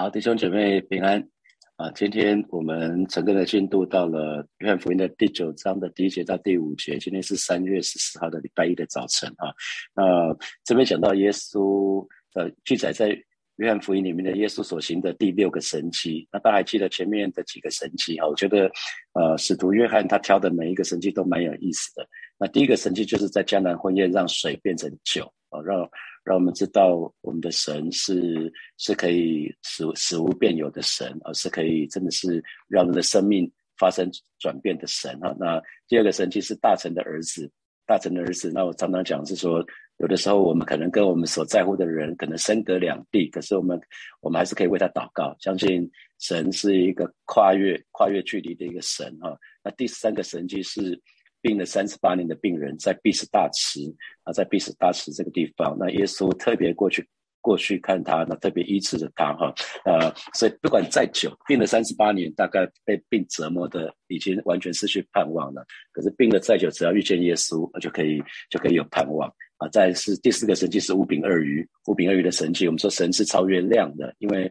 好，弟兄姐妹平安啊！今天我们整个的进度到了约翰福音的第九章的第一节到第五节。今天是三月十四号的礼拜一的早晨啊。那这边讲到耶稣的记载在约翰福音里面的耶稣所行的第六个神迹。那大家还记得前面的几个神迹啊？我觉得呃，使徒约翰他挑的每一个神迹都蛮有意思的。那第一个神迹就是在江南婚宴让水变成酒啊，让。让我们知道我们的神是是可以使使无变有的神，而是可以真的是让我们的生命发生转变的神啊。那第二个神迹是大臣的儿子，大臣的儿子。那我常常讲是说，有的时候我们可能跟我们所在乎的人可能身隔两地，可是我们我们还是可以为他祷告，相信神是一个跨越跨越距离的一个神啊。那第三个神迹是。病了三十八年的病人在毕士大池啊，在毕士大池这个地方，那耶稣特别过去过去看他，那特别医治了他哈，呃，所以不管再久，病了三十八年，大概被病折磨的已经完全失去盼望了。可是病了再久，只要遇见耶稣，就可以就可以有盼望啊。再是第四个神迹是五饼二鱼，五饼二鱼的神迹，我们说神是超越量的，因为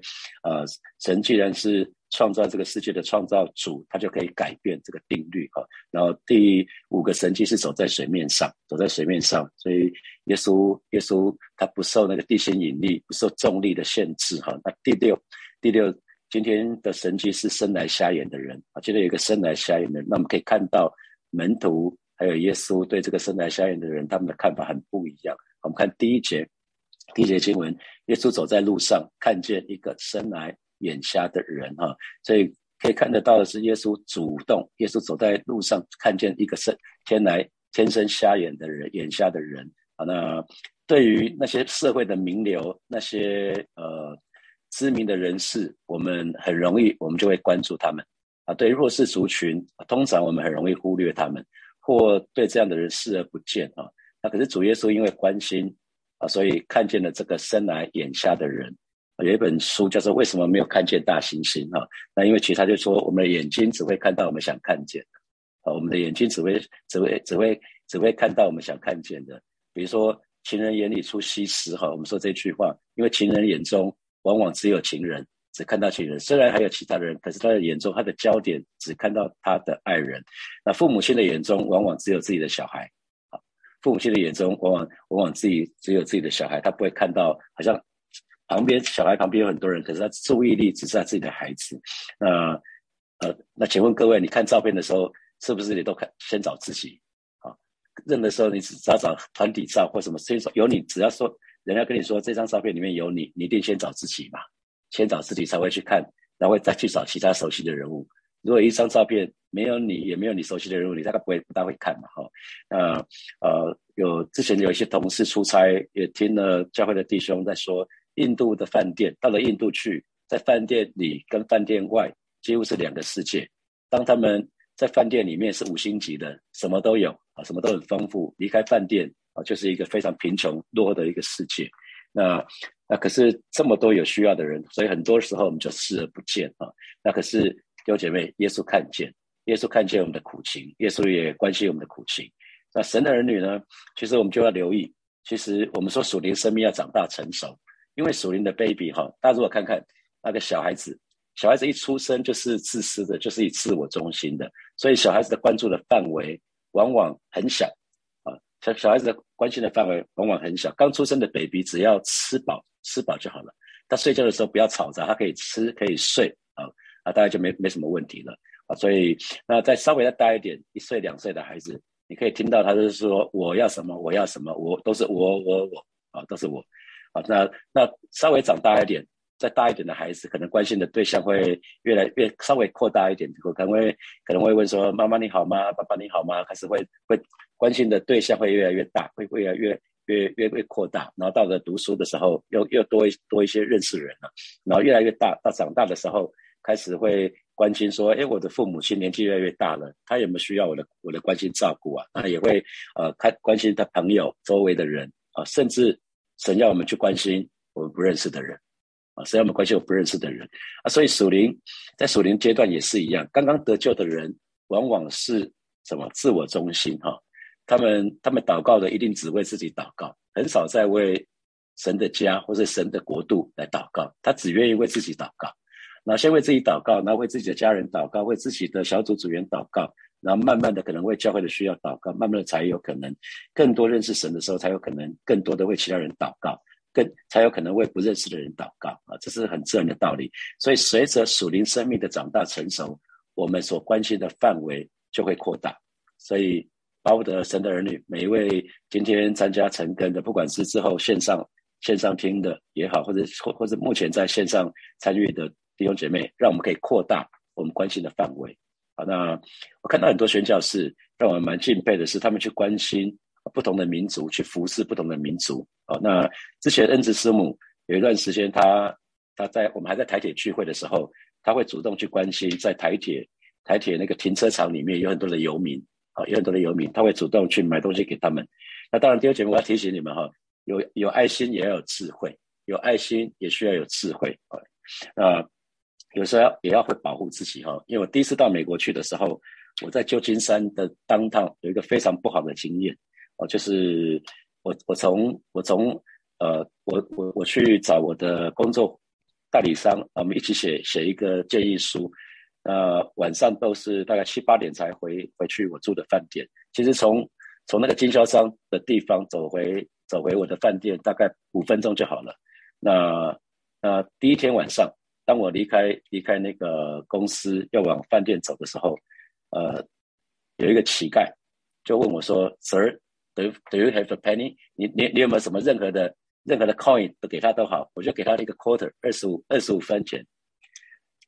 呃，神既然是。创造这个世界的创造主，他就可以改变这个定律哈。然后第五个神迹是走在水面上，走在水面上，所以耶稣耶稣他不受那个地心引力、不受重力的限制哈。那第六第六今天的神迹是生来瞎眼的人啊，今天有一个生来瞎眼的人，那我们可以看到门徒还有耶稣对这个生来瞎眼的人他们的看法很不一样。我们看第一节第一节经文，耶稣走在路上，看见一个生来。眼瞎的人哈，所以可以看得到的是，耶稣主动，耶稣走在路上，看见一个生天来天生瞎眼的人，眼瞎的人啊。那对于那些社会的名流，那些呃知名的人士，我们很容易，我们就会关注他们啊。对弱势族群，通常我们很容易忽略他们，或对这样的人视而不见啊。那可是主耶稣因为关心啊，所以看见了这个生来眼瞎的人。有一本书叫做《为什么没有看见大猩猩》哈，那因为其他就说我们的眼睛只会看到我们想看见的，啊，我们的眼睛只会只会只会只会看到我们想看见的。比如说“情人眼里出西施”哈，我们说这句话，因为情人眼中往往只有情人，只看到情人，虽然还有其他的人，可是他的眼中他的焦点只看到他的爱人。那父母亲的眼中往往只有自己的小孩，啊，父母亲的眼中往往往往自己只有自己的小孩，他不会看到好像。旁边小孩旁边有很多人，可是他注意力只是他自己的孩子。那呃，那请问各位，你看照片的时候，是不是你都看先找自己？啊，认的时候你只找找团体照或什么，先说有你，只要说人家跟你说这张照片里面有你，你一定先找自己嘛，先找自己才会去看，然后再去找其他熟悉的人物。如果一张照片没有你，也没有你熟悉的人物，你大概不会不大会看嘛，哈。那呃，有之前有一些同事出差，也听了教会的弟兄在说。印度的饭店，到了印度去，在饭店里跟饭店外几乎是两个世界。当他们在饭店里面是五星级的，什么都有啊，什么都很丰富。离开饭店啊，就是一个非常贫穷落后的一个世界。那那可是这么多有需要的人，所以很多时候我们就视而不见啊。那可是有姐妹，耶稣看见，耶稣看见我们的苦情，耶稣也关心我们的苦情。那神的儿女呢？其实我们就要留意，其实我们说属灵生命要长大成熟。因为属灵的 baby 哈，大家如果看看那个小孩子，小孩子一出生就是自私的，就是以自我中心的，所以小孩子的关注的范围往往很小啊。小小孩子的关心的范围往往很小。刚出生的 baby 只要吃饱吃饱就好了，他睡觉的时候不要吵杂，他可以吃可以睡啊啊，大概就没没什么问题了啊。所以那再稍微再大一点，一岁两岁的孩子，你可以听到他就是说我要什么我要什么，我都是我我我啊，都是我。啊，那那稍微长大一点，再大一点的孩子，可能关心的对象会越来越稍微扩大一点，可能会可能会问说：“妈妈你好吗？爸爸你好吗？”开始会会关心的对象会越来越大，会越来越越越越扩大。然后到了读书的时候，又又多一多一些认识人了。然后越来越大，到长大的时候，开始会关心说：“哎，我的父母亲年纪越来越大了，他有没有需要我的我的关心照顾啊？”那也会呃看关心他朋友周围的人啊，甚至。神要我们去关心我们不认识的人，啊，神要我们关心我不认识的人，啊，所以属灵在属灵阶段也是一样。刚刚得救的人，往往是什么自我中心哈？他们他们祷告的一定只为自己祷告，很少在为神的家或者神的国度来祷告，他只愿意为自己祷告。那先为自己祷告，然后为自己的家人祷告，为自己的小组组员祷告，然后慢慢的可能为教会的需要祷告，慢慢的才有可能更多认识神的时候，才有可能更多的为其他人祷告，更才有可能为不认识的人祷告啊，这是很自然的道理。所以随着属灵生命的长大成熟，我们所关心的范围就会扩大。所以巴不得神的儿女，每一位今天参加成根的，不管是之后线上线上听的也好，或者或或者目前在线上参与的。弟兄姐妹，让我们可以扩大我们关心的范围。好，那我看到很多宣教士，让我蛮敬佩的是，他们去关心不同的民族，去服侍不同的民族。好，那之前恩慈师母有一段时间，他他在我们还在台铁聚会的时候，他会主动去关心在台铁台铁那个停车场里面有很多的游民，啊，有很多的游民，他会主动去买东西给他们。那当然，弟兄姐妹，我要提醒你们哈，有有爱心也要有智慧，有爱心也需要有智慧啊，那。有时候也要会保护自己哈，因为我第一次到美国去的时候，我在旧金山的当趟有一个非常不好的经验哦，就是我我从我从呃我我我去找我的工作代理商，我们一起写写一个建议书，呃晚上都是大概七八点才回回去我住的饭店。其实从从那个经销商的地方走回走回我的饭店，大概五分钟就好了。那那第一天晚上。当我离开离开那个公司要往饭店走的时候，呃，有一个乞丐就问我说：“Sir，do do you have a penny？你你你有没有什么任何的任何的 coin 都给他都好。”我就给他一个 quarter，二十五二十五分钱。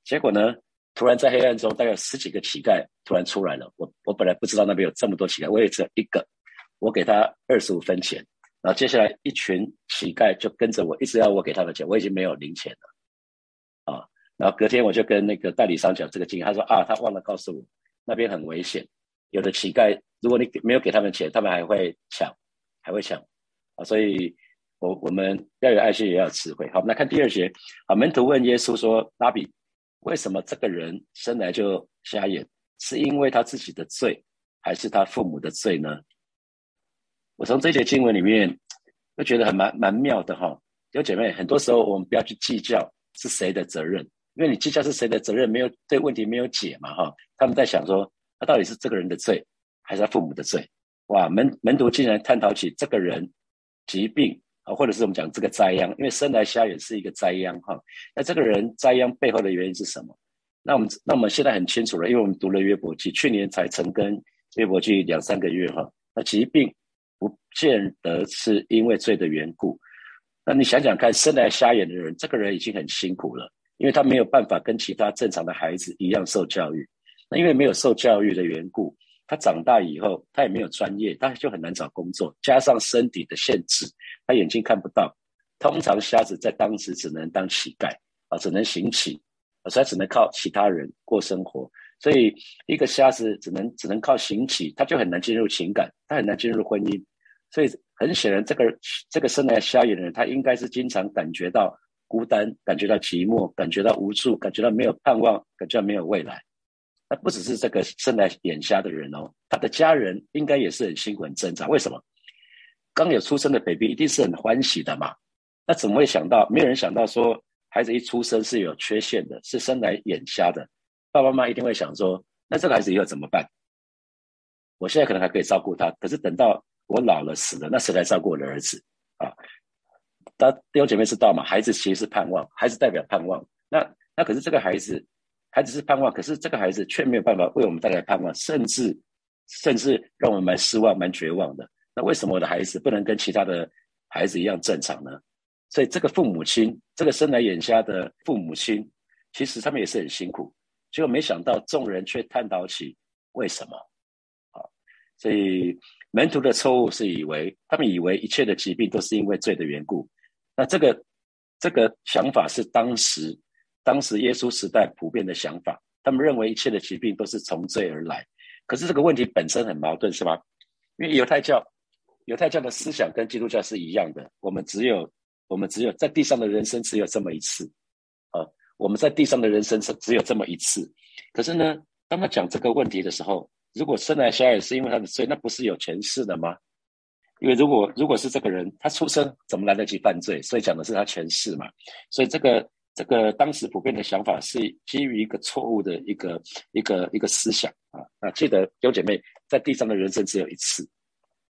结果呢，突然在黑暗中，大概十几个乞丐突然出来了。我我本来不知道那边有这么多乞丐，我也只有一个。我给他二十五分钱，然后接下来一群乞丐就跟着我，一直要我给他的钱。我已经没有零钱了。然后隔天我就跟那个代理商讲这个经验，他说啊，他忘了告诉我那边很危险，有的乞丐，如果你没有给他们钱，他们还会抢，还会抢啊，所以我我们要有爱心，也要有智慧。好，我们来看第二节。啊，门徒问耶稣说：“拉比，为什么这个人生来就瞎眼？是因为他自己的罪，还是他父母的罪呢？”我从这节经文里面就觉得很蛮蛮妙的哈。有姐妹，很多时候我们不要去计较。是谁的责任？因为你计较是谁的责任，没有对问题没有解嘛，哈。他们在想说，他到底是这个人的罪，还是他父母的罪？哇，门门徒竟然探讨起这个人疾病啊，或者是我们讲这个灾殃，因为生来瞎眼是一个灾殃，哈。那这个人灾殃背后的原因是什么？那我们那我们现在很清楚了，因为我们读了约伯记，去年才成跟约伯记两三个月，哈。那疾病不见得是因为罪的缘故。那你想想看，生来瞎眼的人，这个人已经很辛苦了，因为他没有办法跟其他正常的孩子一样受教育。那因为没有受教育的缘故，他长大以后，他也没有专业，他就很难找工作。加上身体的限制，他眼睛看不到。通常瞎子在当时只能当乞丐啊，只能行乞，所以他只能靠其他人过生活。所以一个瞎子只能只能靠行乞，他就很难进入情感，他很难进入婚姻。所以很显然，这个这个生来瞎眼的人，他应该是经常感觉到孤单，感觉到寂寞，感觉到无助，感觉到没有盼望，感觉到没有未来。那不只是这个生来眼瞎的人哦，他的家人应该也是很辛苦、很挣扎。为什么？刚有出生的 baby 一定是很欢喜的嘛？那怎么会想到？没有人想到说，孩子一出生是有缺陷的，是生来眼瞎的。爸爸妈妈一定会想说，那这个孩子以后怎么办？我现在可能还可以照顾他，可是等到……我老了死了，那谁来照顾我的儿子啊？大家弟兄姐妹知道嘛？孩子其实是盼望，孩子代表盼望。那那可是这个孩子，孩子是盼望，可是这个孩子却没有办法为我们带来盼望，甚至甚至让我们蛮失望、蛮绝望的。那为什么我的孩子不能跟其他的孩子一样正常呢？所以这个父母亲，这个生来眼瞎的父母亲，其实他们也是很辛苦。结果没想到众人却探讨起为什么啊？所以。门徒的错误是以为他们以为一切的疾病都是因为罪的缘故，那这个这个想法是当时当时耶稣时代普遍的想法。他们认为一切的疾病都是从罪而来，可是这个问题本身很矛盾，是吧？因为犹太教犹太教的思想跟基督教是一样的，我们只有我们只有在地上的人生只有这么一次啊，我们在地上的人生是只有这么一次。可是呢，当他讲这个问题的时候。如果生来瞎眼是因为他的罪，那不是有前世的吗？因为如果如果是这个人，他出生怎么来得及犯罪？所以讲的是他前世嘛。所以这个这个当时普遍的想法是基于一个错误的一个一个一个思想啊。那记得弟姐妹，在地上的人生只有一次。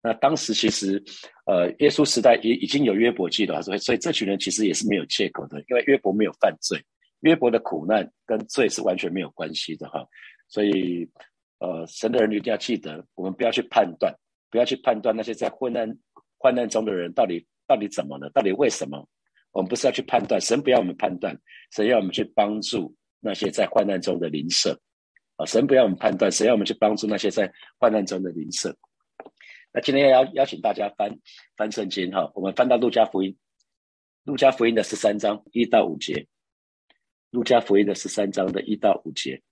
那当时其实，呃，耶稣时代已已经有约伯记了，所以所以这群人其实也是没有借口的，因为约伯没有犯罪，约伯的苦难跟罪是完全没有关系的哈。所以，呃，神的人一定要记得，我们不要去判断，不要去判断那些在患难患难中的人到底到底怎么了，到底为什么？我们不是要去判断，神不要我们判断，神要我们去帮助那些在患难中的邻舍啊，神不要我们判断，神要我们去帮助那些在患难中的邻舍。那今天要邀请大家翻翻圣经哈，我们翻到路加福音，路加福音的十三章一到五节，路加福音的十三章的一到五节。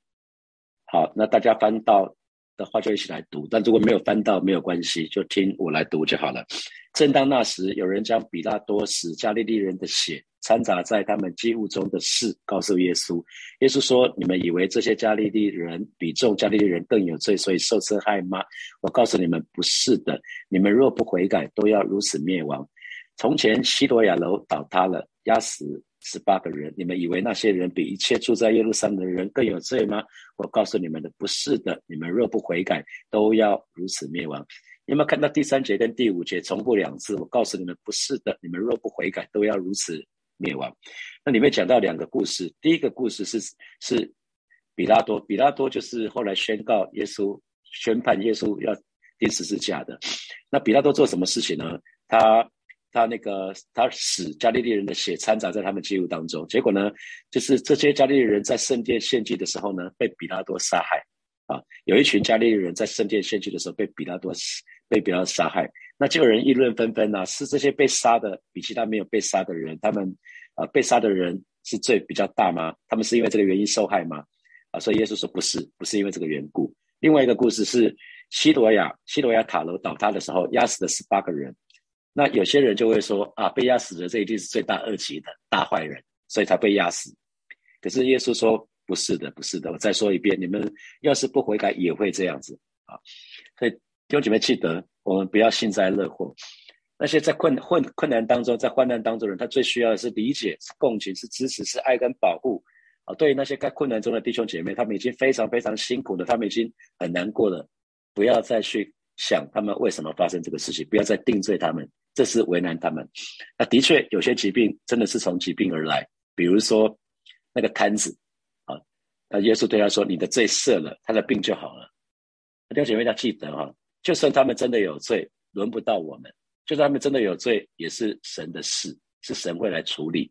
好，那大家翻到的话就一起来读，但如果没有翻到没有关系，就听我来读就好了。正当那时，有人将比拉多使加利利人的血。掺杂在他们祭物中的事，告诉耶稣。耶稣说：“你们以为这些加利利人比众加利利人更有罪，所以受这害吗？我告诉你们，不是的。你们若不悔改，都要如此灭亡。从前西罗亚楼倒塌了，压死十八个人。你们以为那些人比一切住在耶路撒冷的人更有罪吗？我告诉你们的，不是的。你们若不悔改，都要如此灭亡。有没有看到第三节跟第五节重复两次？我告诉你们，不是的。你们若不悔改，都要如此。”灭亡。那里面讲到两个故事，第一个故事是是比拉多，比拉多就是后来宣告耶稣宣判耶稣要钉十字架的。那比拉多做什么事情呢？他他那个他使加利利人的血掺杂在他们祭物当中，结果呢，就是这些加利利人在圣殿献祭的时候呢，被比拉多杀害。啊，有一群加利利人在圣殿献祭的时候被比拉多被比拉多杀害。那就有人议论纷纷呐，是这些被杀的比其他没有被杀的人，他们啊被杀的人是罪比较大吗？他们是因为这个原因受害吗？啊，所以耶稣说不是，不是因为这个缘故。另外一个故事是西罗亚西罗亚塔楼倒塌的时候压死了十八个人，那有些人就会说啊，被压死的这一定是罪大恶极的大坏人，所以才被压死。可是耶稣说不是的，不是的。我再说一遍，你们要是不悔改也会这样子啊。所以弟兄姐妹记得。我们不要幸灾乐祸。那些在困困困难当中，在患难当中的人，他最需要的是理解、是共情、是支持、是爱跟保护啊！对于那些在困难中的弟兄姐妹，他们已经非常非常辛苦了，他们已经很难过了。不要再去想他们为什么发生这个事情，不要再定罪他们，这是为难他们。那的确有些疾病真的是从疾病而来，比如说那个瘫子啊，那耶稣对他说：“你的罪赦了，他的病就好了。”弟兄姐妹要记得哈。就算他们真的有罪，轮不到我们；就算他们真的有罪，也是神的事，是神会来处理。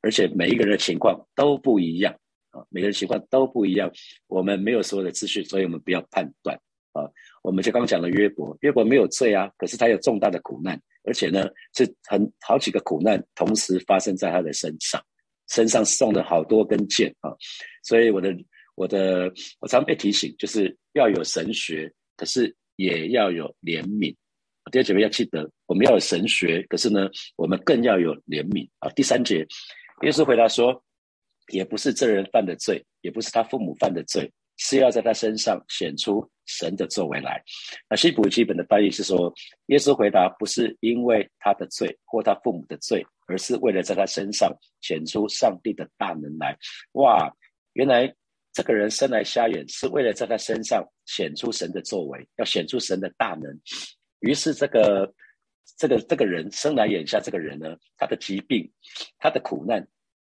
而且每一个人的情况都不一样啊，每个人情况都不一样。我们没有所有的资讯，所以我们不要判断啊。我们就刚讲了约伯，约伯没有罪啊，可是他有重大的苦难，而且呢是很好几个苦难同时发生在他的身上，身上送了好多根箭啊。所以我的我的我常被提醒，就是要有神学，可是。也要有怜悯，第二姐妹要记得，我们要有神学，可是呢，我们更要有怜悯啊。第三节，耶稣回答说：“也不是这人犯的罪，也不是他父母犯的罪，是要在他身上显出神的作为来。”那西普基本的翻译是说，耶稣回答不是因为他的罪或他父母的罪，而是为了在他身上显出上帝的大能来。哇，原来。这个人生来瞎眼，是为了在他身上显出神的作为，要显出神的大能。于是，这个这个这个人生来眼瞎，这个人呢，他的疾病，他的苦难，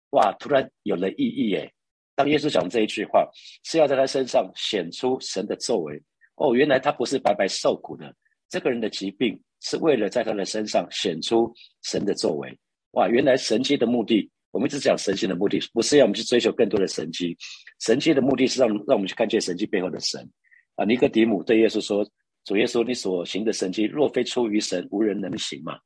哇，突然有了意义耶！当耶稣讲这一句话，是要在他身上显出神的作为。哦，原来他不是白白受苦的，这个人的疾病是为了在他的身上显出神的作为。哇，原来神迹的目的。我们一直讲神迹的目的，不是要我们去追求更多的神迹，神迹的目的是让让我们去看见神迹背后的神。啊，尼哥底母对耶稣说：“主耶稣，你所行的神迹，若非出于神，无人能行嘛。”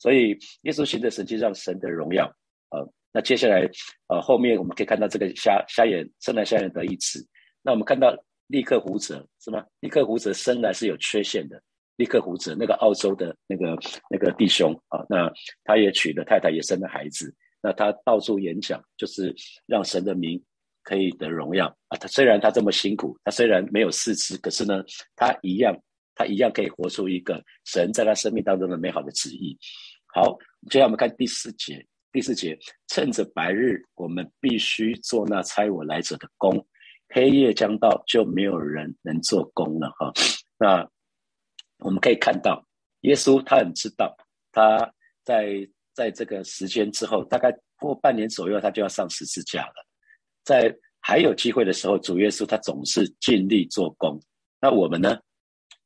所以耶稣行的神迹让神的荣耀。啊，那接下来，呃，后面我们可以看到这个瞎瞎眼生来瞎眼得一次。那我们看到立刻胡哲是吗？立刻胡哲生来是有缺陷的。立刻胡哲那个澳洲的那个那个弟兄啊，那他也娶了太太，也生了孩子。那他到处演讲，就是让神的名可以得荣耀啊！他虽然他这么辛苦，他虽然没有四肢，可是呢，他一样他一样可以活出一个神在他生命当中的美好的旨意。好，接下来我们看第四节。第四节，趁着白日，我们必须做那差我来者的工；黑夜将到，就没有人能做工了。哈，那我们可以看到，耶稣他很知道，他在在这个时间之后，大概过半年左右，他就要上十字架了。在还有机会的时候，主耶稣他总是尽力做工。那我们呢？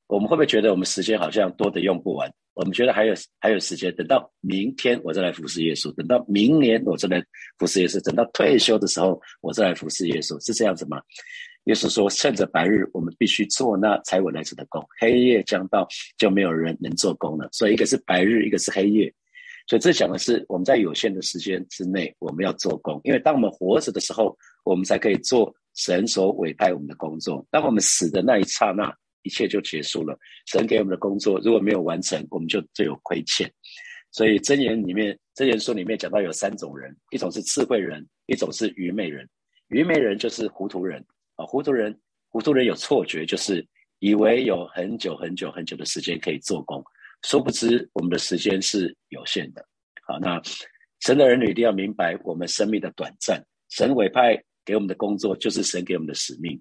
我们会不会觉得我们时间好像多的用不完？我们觉得还有还有时间，等到明天我再来服侍耶稣，等到明年我再来服侍耶稣，等到退休的时候我再来服侍耶稣，是这样子吗？耶稣说：“趁着白日，我们必须做那才稳来者的工；黑夜将到，就没有人能做工了。所以，一个是白日，一个是黑夜。所以，这讲的是我们在有限的时间之内，我们要做工。因为当我们活着的时候，我们才可以做神所委派我们的工作。当我们死的那一刹那，一切就结束了。神给我们的工作如果没有完成，我们就就有亏欠。所以箴言里面，箴言书里面讲到有三种人：一种是智慧人，一种是愚昧人。愚昧人就是糊涂人啊！糊涂人，糊涂人有错觉，就是以为有很久很久很久的时间可以做工，殊不知我们的时间是有限的。好，那神的儿女一定要明白我们生命的短暂。神委派给我们的工作，就是神给我们的使命。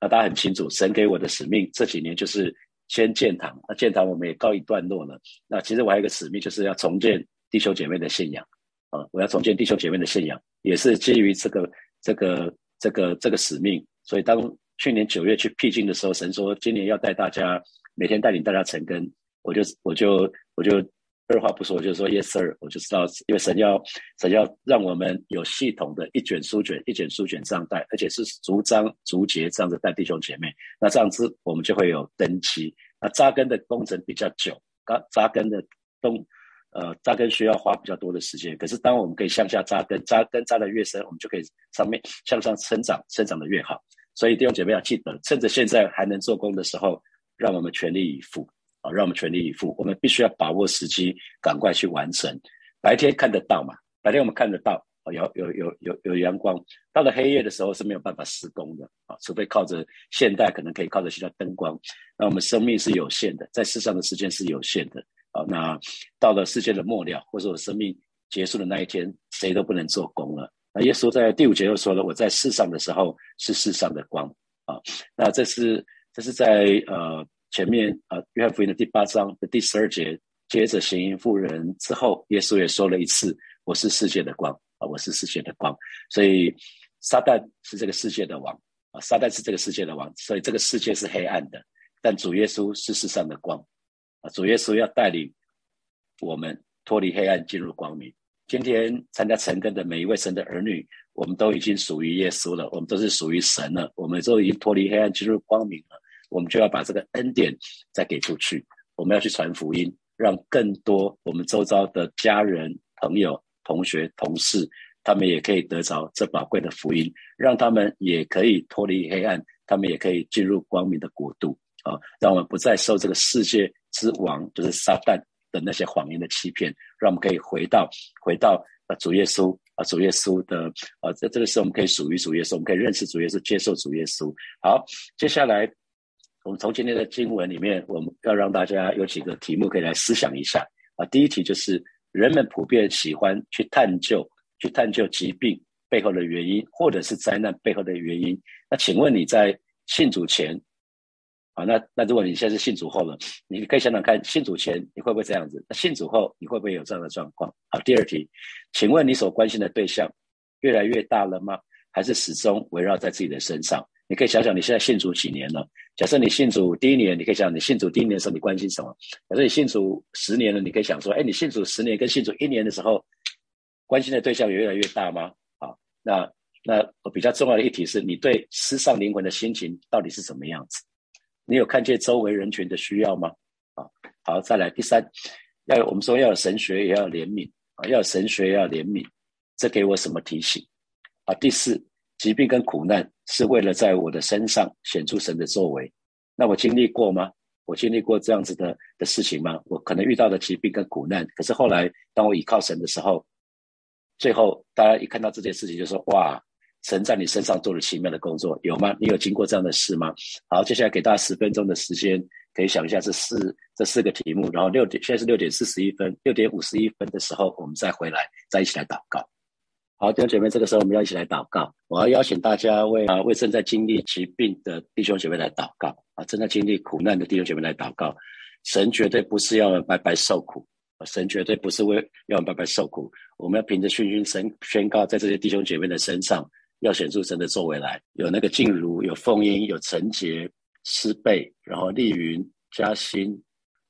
那大家很清楚，神给我的使命这几年就是先建堂。那建堂我们也告一段落了。那其实我还有一个使命，就是要重建弟兄姐妹的信仰啊！我要重建弟兄姐妹的信仰，也是基于这个、这个、这个、这个使命。所以当去年九月去僻静的时候，神说今年要带大家每天带领大家成根，我就我就我就。二话不说，我就说 yes sir，我就知道，因为神要神要让我们有系统的一卷书卷一卷书卷这样带，而且是逐章逐节这样子带弟兄姐妹。那这样子我们就会有根基。那扎根的工程比较久，扎扎根的东呃扎根需要花比较多的时间。可是当我们可以向下扎根，扎根扎的越深，我们就可以上面向上生长，生长的越好。所以弟兄姐妹要记得，趁着现在还能做工的时候，让我们全力以赴。让我们全力以赴。我们必须要把握时机，赶快去完成。白天看得到嘛？白天我们看得到，有有有有有阳光。到了黑夜的时候是没有办法施工的啊，除非靠着现代可能可以靠着其他灯光。那我们生命是有限的，在世上的时间是有限的啊。那到了世界的末了，或者我生命结束的那一天，谁都不能做工了。那耶稣在第五节又说了：“我在世上的时候是世上的光。”啊，那这是这是在呃。前面啊，约翰福音的第八章的第十二节，接着行淫妇人之后，耶稣也说了一次：“我是世界的光啊，我是世界的光。”所以撒旦是这个世界的王啊，撒旦是这个世界的王，所以这个世界是黑暗的。但主耶稣是世上的光啊，主耶稣要带领我们脱离黑暗，进入光明。今天参加成根的每一位神的儿女，我们都已经属于耶稣了，我们都是属于神了，我们都已经脱离黑暗，进入光明了。我们就要把这个恩典再给出去，我们要去传福音，让更多我们周遭的家人、朋友、同学、同事，他们也可以得着这宝贵的福音，让他们也可以脱离黑暗，他们也可以进入光明的国度啊！让我们不再受这个世界之王，就是撒旦的那些谎言的欺骗，让我们可以回到回到啊主耶稣啊主耶稣的啊在这个时候，我们可以属于主耶稣，我们可以认识主耶稣，接受主耶稣。好，接下来。我们从今天的经文里面，我们要让大家有几个题目可以来思想一下啊。第一题就是人们普遍喜欢去探究、去探究疾病背后的原因，或者是灾难背后的原因。那请问你在信主前啊？那那如果你现在是信主后了，你可以想想看，信主前你会不会这样子？那信主后你会不会有这样的状况？好，第二题，请问你所关心的对象越来越大了吗？还是始终围绕在自己的身上？你可以想想你现在信主几年了？假设你信主第一年，你可以想你信主第一年的时候你关心什么？假设你信主十年了，你可以想说，哎，你信主十年跟信主一年的时候，关心的对象越来越大吗？啊，那那比较重要的一题是你对失丧灵魂的心情到底是什么样子？你有看见周围人群的需要吗？啊，好，再来第三，要我们说要有神学也要怜悯啊，要有神学要怜悯，这给我什么提醒？啊，第四。疾病跟苦难是为了在我的身上显出神的作为，那我经历过吗？我经历过这样子的的事情吗？我可能遇到的疾病跟苦难，可是后来当我倚靠神的时候，最后大家一看到这件事情就说：哇，神在你身上做了奇妙的工作，有吗？你有经过这样的事吗？好，接下来给大家十分钟的时间，可以想一下这四这四个题目，然后六点现在是六点四十一分，六点五十一分的时候，我们再回来，再一起来祷告。好，弟兄姐妹，这个时候我们要一起来祷告。我要邀请大家为啊为正在经历疾病的弟兄姐妹来祷告啊，正在经历苦难的弟兄姐妹来祷告。神绝对不是要白白受苦，神绝对不是为要白白受苦。我们要凭着信心神宣告，在这些弟兄姐妹的身上，要显出神的作为来，有那个静如，有凤音，有成节、施贝，然后丽云、嘉欣，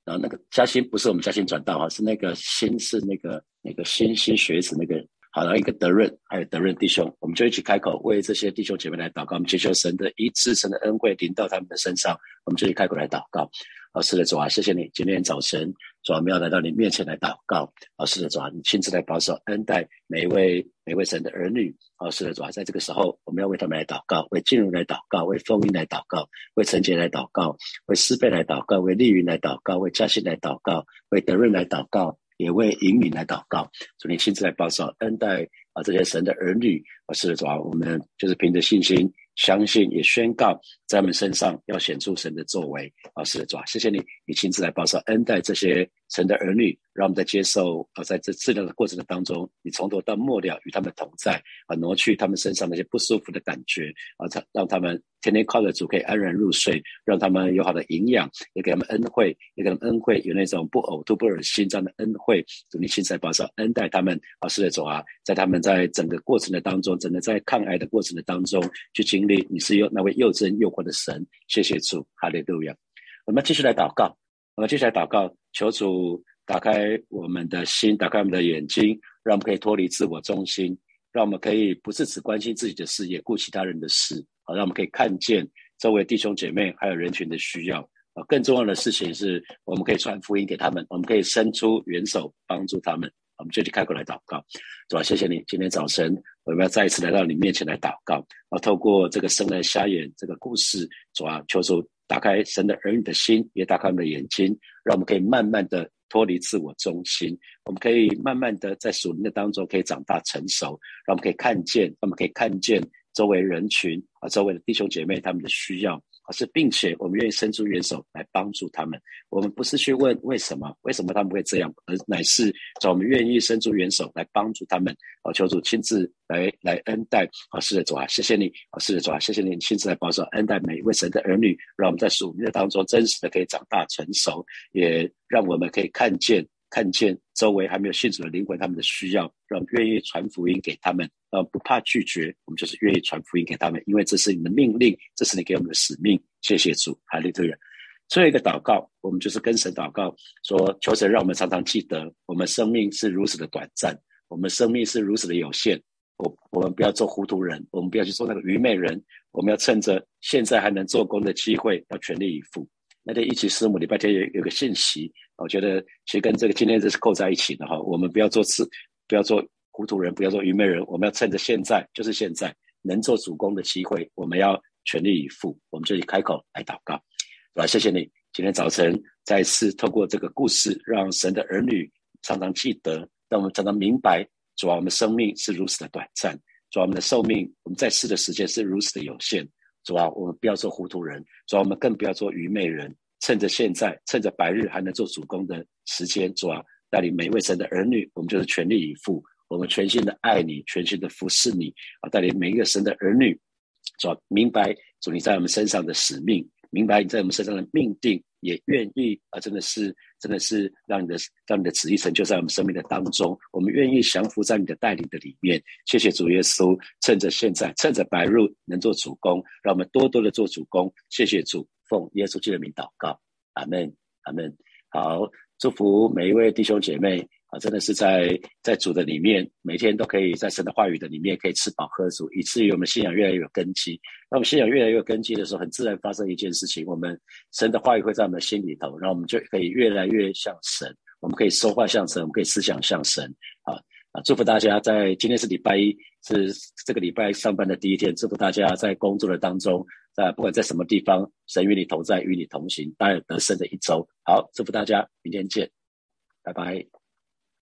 然后那个加薪不是我们加薪转道哈，是那个薪是那个那个新新学子那个。好了，一个德润，还有德润弟兄，我们就一起开口为这些弟兄姐妹来祷告。我们祈求神的一次神的恩惠临到他们的身上。我们就一起开口来祷告。老师的主啊，谢谢你今天早晨主啊，我们要来到你面前来祷告。老师的主啊，你亲自来保守恩待每一位每位神的儿女。老师的主啊，在这个时候，我们要为他们来祷告，为进入来祷告，为封印来祷告，为陈杰来祷告，为师贝来祷告，为丽云来祷告，为嘉欣来祷告，为德润来祷告。也为引领来祷告，主你亲自来报守恩待啊这些神的儿女，啊是的主啊，我们就是凭着信心相信，也宣告在我们身上要显出神的作为，啊是的主啊，谢谢你，你亲自来报上恩待这些。神的儿女，让我们在接受啊，在这治疗的过程的当中，你从头到末了与他们同在啊，挪去他们身上那些不舒服的感觉啊，让让他们天天靠着主可以安然入睡，让他们有好的营养，也给他们恩惠，也给他们恩惠，有那种不呕吐、不恶心这样的恩惠。主你亲自保守恩待他们啊，是的主啊，在他们在整个过程的当中，整个在抗癌的过程的当中，去经历你是又那位又真又活的神。谢谢主，哈利路亚。我们继续来祷告。我们接下来祷告，求主打开我们的心，打开我们的眼睛，让我们可以脱离自我中心，让我们可以不是只关心自己的事，也顾其他人的事。好，让我们可以看见周围弟兄姐妹还有人群的需要。啊，更重要的事情是，我们可以传福音给他们，我们可以伸出援手帮助他们。我们就去开口来祷告，主啊，谢谢你，今天早晨我们要再一次来到你面前来祷告。啊，透过这个生来瞎眼这个故事，主啊，求主。打开神的儿女的心，也打开我们的眼睛，让我们可以慢慢的脱离自我中心。我们可以慢慢的在属灵的当中可以长大成熟，让我们可以看见，让我们可以看见周围人群啊，周围的弟兄姐妹他们的需要。而是，并且我们愿意伸出援手来帮助他们。我们不是去问为什么，为什么他们会这样，而乃是在我们愿意伸出援手来帮助他们。啊，求主亲自来来恩待。啊，是的主啊，谢谢你。啊，是的主啊，谢谢你亲自来保守恩待每一位神的儿女，让我们在属灵的当中真实的可以长大成熟，也让我们可以看见。看见周围还没有信主的灵魂，他们的需要，让愿意传福音给他们，呃，不怕拒绝，我们就是愿意传福音给他们，因为这是你的命令，这是你给我们的使命。谢谢主，哈利路亚。最后一个祷告，我们就是跟神祷告，说求神让我们常常记得，我们生命是如此的短暂，我们生命是如此的有限。我我们不要做糊涂人，我们不要去做那个愚昧人，我们要趁着现在还能做工的机会，要全力以赴。那天一起师母礼拜天有有个信息，我觉得其实跟这个今天这是扣在一起的哈。我们不要做次，不要做糊涂人，不要做愚昧人。我们要趁着现在，就是现在能做主公的机会，我们要全力以赴。我们这里开口来祷告，对吧？谢谢你今天早晨再次透过这个故事，让神的儿女常常记得，让我们常常明白，主啊，我们生命是如此的短暂，主啊，我们的寿命，我们在世的时间是如此的有限。主啊，我们不要做糊涂人；主啊，我们更不要做愚昧人。趁着现在，趁着白日还能做主公的时间，主啊，带领每一位神的儿女，我们就是全力以赴，我们全心的爱你，全心的服侍你啊！带领每一个神的儿女，主明白主你在我们身上的使命，明白你在我们身上的命定，也愿意啊，真的是。真的是让你的让你的旨意成就在我们生命的当中，我们愿意降服在你的带领的里面。谢谢主耶稣，趁着现在，趁着白日能做主公，让我们多多的做主公。谢谢主，奉耶稣基督的名祷告，阿门，阿门。好，祝福每一位弟兄姐妹。啊，真的是在在主的里面，每天都可以在神的话语的里面可以吃饱喝足，以至于我们信仰越来越有根基。那我们信仰越来越有根基的时候，很自然发生一件事情：我们神的话语会在我们的心里头，然后我们就可以越来越像神。我们可以说话像神，我们可以思想像神。啊啊！祝福大家在今天是礼拜一，是这个礼拜上班的第一天。祝福大家在工作的当中，在不管在什么地方，神与你同在，与你同行，大家得胜的一周。好，祝福大家，明天见，拜拜。